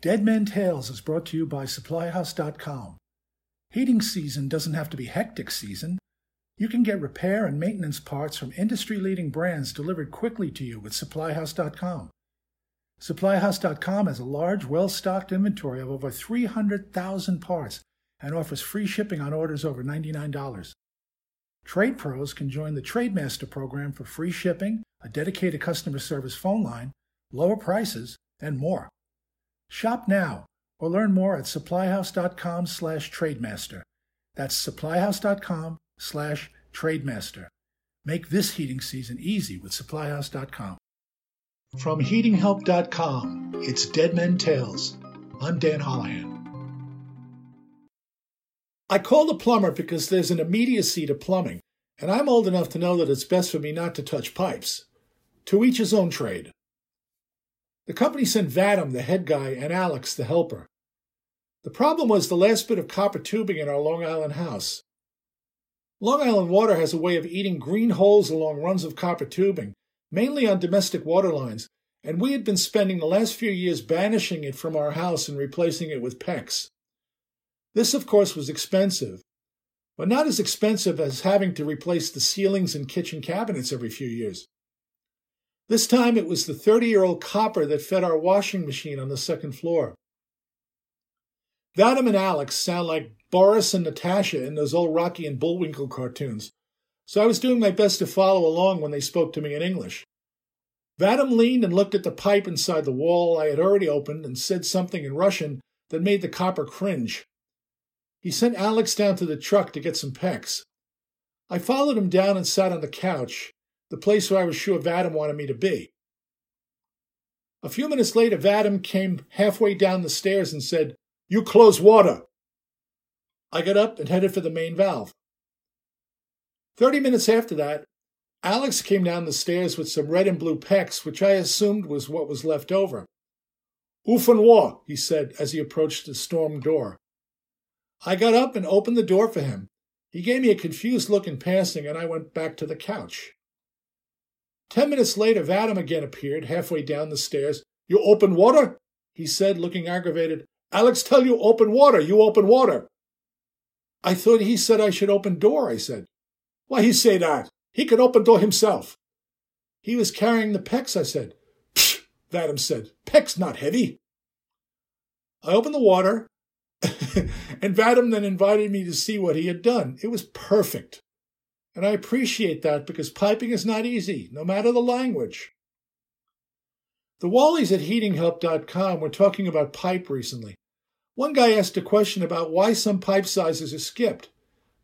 Dead Men Tales is brought to you by SupplyHouse.com. Heating season doesn't have to be hectic season. You can get repair and maintenance parts from industry leading brands delivered quickly to you with SupplyHouse.com. SupplyHouse.com has a large, well stocked inventory of over 300,000 parts and offers free shipping on orders over $99. Trade pros can join the Trademaster program for free shipping, a dedicated customer service phone line, lower prices, and more. Shop now or learn more at supplyhouse.com slash trademaster. That's supplyhouse.com slash trademaster. Make this heating season easy with supplyhouse.com. From heatinghelp.com, it's Dead Men Tales. I'm Dan Holohan. I called a plumber because there's an immediacy to plumbing, and I'm old enough to know that it's best for me not to touch pipes. To each his own trade. The company sent Vadim, the head guy, and Alex, the helper. The problem was the last bit of copper tubing in our Long Island house. Long Island Water has a way of eating green holes along runs of copper tubing, mainly on domestic water lines, and we had been spending the last few years banishing it from our house and replacing it with PEX. This, of course, was expensive, but not as expensive as having to replace the ceilings and kitchen cabinets every few years. This time it was the 30 year old copper that fed our washing machine on the second floor. Vadim and Alex sound like Boris and Natasha in those old Rocky and Bullwinkle cartoons, so I was doing my best to follow along when they spoke to me in English. Vadim leaned and looked at the pipe inside the wall I had already opened and said something in Russian that made the copper cringe. He sent Alex down to the truck to get some PEX. I followed him down and sat on the couch, the place where I was sure Vadim wanted me to be. A few minutes later, Vadim came halfway down the stairs and said, You close water. I got up and headed for the main valve. Thirty minutes after that, Alex came down the stairs with some red and blue PEX, which I assumed was what was left over. Offen war, he said as he approached the storm door. I got up and opened the door for him. He gave me a confused look in passing, and I went back to the couch. Ten minutes later, Vadim again appeared, halfway down the stairs. You open water? he said, looking aggravated. Alex tell you open water. You open water. I thought he said I should open door, I said. Why he say that? He can open door himself. He was carrying the PEX, I said. Psh, Vadim said. PEX not heavy. I opened the water, and Vadim then invited me to see what he had done. It was perfect. And I appreciate that because piping is not easy, no matter the language. The Wallies at heatinghelp.com were talking about pipe recently. One guy asked a question about why some pipe sizes are skipped.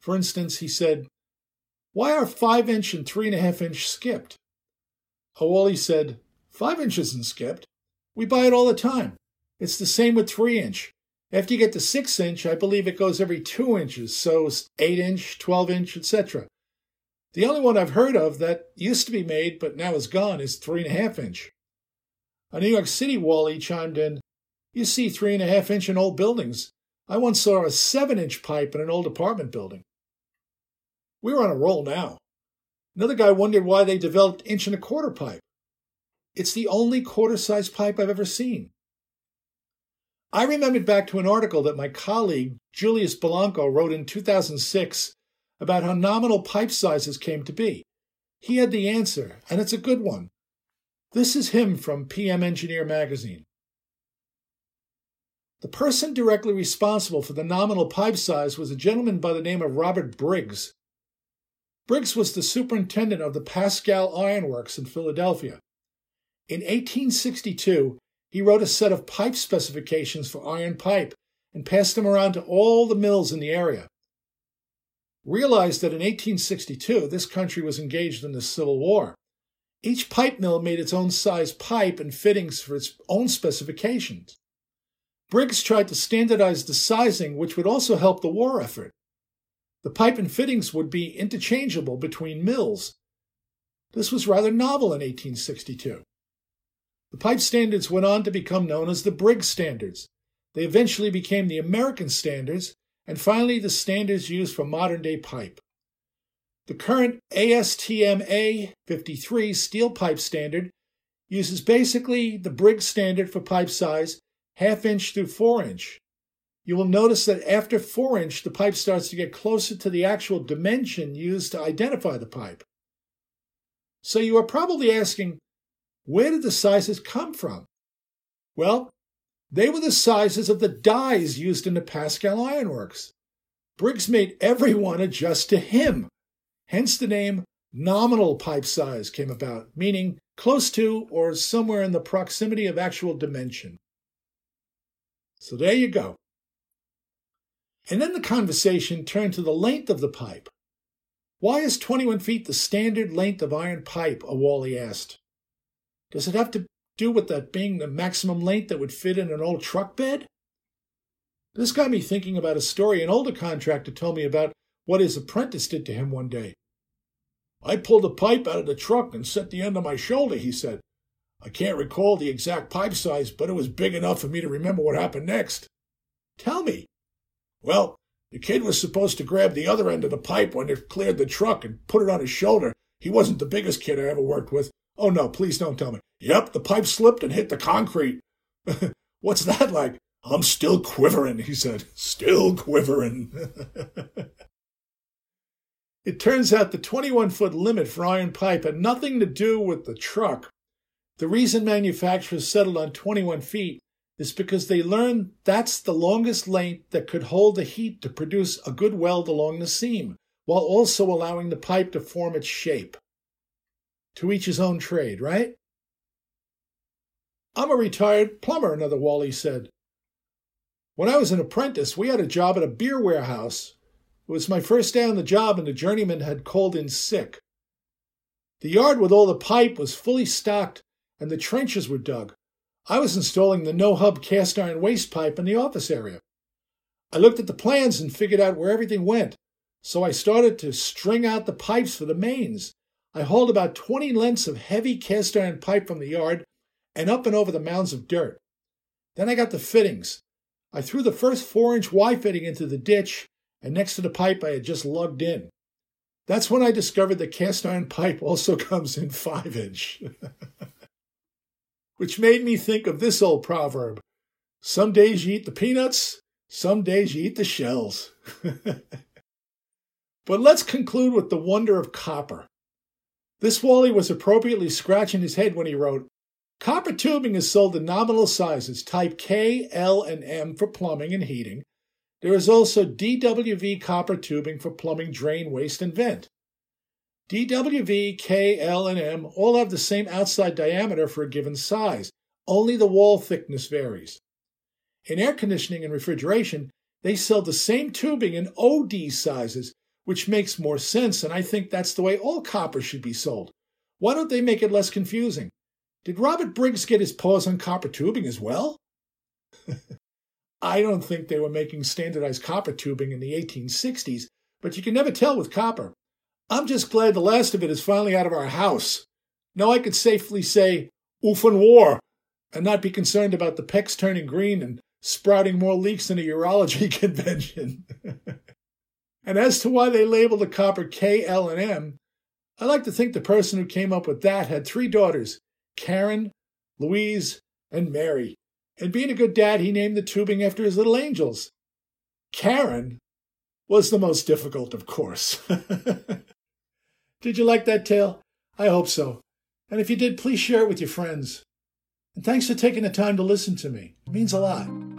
For instance, he said, Why are 5 inch and 3.5 inch skipped? A Wally said, 5 inch isn't skipped. We buy it all the time. It's the same with 3 inch. After you get to 6 inch, I believe it goes every 2 inches, so 8 inch, 12 inch, etc. The only one I've heard of that used to be made but now is gone is three and a half inch. A New York City Wally chimed in, You see three and a half inch in old buildings. I once saw a seven inch pipe in an old apartment building. We're on a roll now. Another guy wondered why they developed inch and a quarter pipe. It's the only quarter size pipe I've ever seen. I remembered back to an article that my colleague Julius Ballanco wrote in 2006 about how nominal pipe sizes came to be. He had the answer, and it's a good one. This is him from PM Engineer magazine. The person directly responsible for the nominal pipe size was a gentleman by the name of Robert Briggs. Briggs was the superintendent of the Pascal Iron Works in Philadelphia. In 1862, he wrote a set of pipe specifications for iron pipe and passed them around to all the mills in the area realized that in 1862 this country was engaged in the Civil War. Each pipe mill made its own size pipe and fittings for its own specifications. Briggs tried to standardize the sizing, which would also help the war effort. The pipe and fittings would be interchangeable between mills. This was rather novel in 1862. The pipe standards went on to become known as the Briggs Standards. They eventually became the American Standards and finally, the standards used for modern day pipe. The current ASTM A53 steel pipe standard uses basically the Briggs standard for pipe size half inch through four inch. You will notice that after four inch, the pipe starts to get closer to the actual dimension used to identify the pipe. So you are probably asking, where did the sizes come from? Well, they were the sizes of the dies used in the Pascal ironworks. Briggs made everyone adjust to him. Hence the name nominal pipe size came about, meaning close to or somewhere in the proximity of actual dimension. So there you go. And then the conversation turned to the length of the pipe. Why is 21 feet the standard length of iron pipe? A Wally asked. Does it have to do with that being the maximum length that would fit in an old truck bed? This got me thinking about a story an older contractor told me about what his apprentice did to him one day. I pulled a pipe out of the truck and set the end on my shoulder, he said. I can't recall the exact pipe size, but it was big enough for me to remember what happened next. Tell me. Well, the kid was supposed to grab the other end of the pipe when it cleared the truck and put it on his shoulder. He wasn't the biggest kid I ever worked with. Oh no, please don't tell me. Yep, the pipe slipped and hit the concrete. What's that like? I'm still quivering, he said. Still quivering. it turns out the 21 foot limit for iron pipe had nothing to do with the truck. The reason manufacturers settled on 21 feet is because they learned that's the longest length that could hold the heat to produce a good weld along the seam, while also allowing the pipe to form its shape. To each his own trade, right? I'm a retired plumber, another Wally said. When I was an apprentice, we had a job at a beer warehouse. It was my first day on the job, and the journeyman had called in sick. The yard with all the pipe was fully stocked, and the trenches were dug. I was installing the no hub cast iron waste pipe in the office area. I looked at the plans and figured out where everything went, so I started to string out the pipes for the mains. I hauled about 20 lengths of heavy cast iron pipe from the yard and up and over the mounds of dirt. Then I got the fittings. I threw the first four inch Y fitting into the ditch, and next to the pipe I had just lugged in. That's when I discovered the cast iron pipe also comes in five inch. Which made me think of this old proverb Some days you eat the peanuts, some days you eat the shells. but let's conclude with the wonder of copper. This Wally was appropriately scratching his head when he wrote, Copper tubing is sold in nominal sizes, type K, L, and M for plumbing and heating. There is also DWV copper tubing for plumbing, drain, waste, and vent. DWV, K, L, and M all have the same outside diameter for a given size, only the wall thickness varies. In air conditioning and refrigeration, they sell the same tubing in OD sizes, which makes more sense, and I think that's the way all copper should be sold. Why don't they make it less confusing? Did Robert Briggs get his paws on copper tubing as well? I don't think they were making standardized copper tubing in the 1860s, but you can never tell with copper. I'm just glad the last of it is finally out of our house. Now I could safely say, oof and war, and not be concerned about the PEX turning green and sprouting more leaks in a urology convention. And as to why they labeled the copper K, L, and M, I like to think the person who came up with that had three daughters Karen, Louise, and Mary. And being a good dad, he named the tubing after his little angels. Karen was the most difficult, of course. did you like that tale? I hope so. And if you did, please share it with your friends. And thanks for taking the time to listen to me. It means a lot.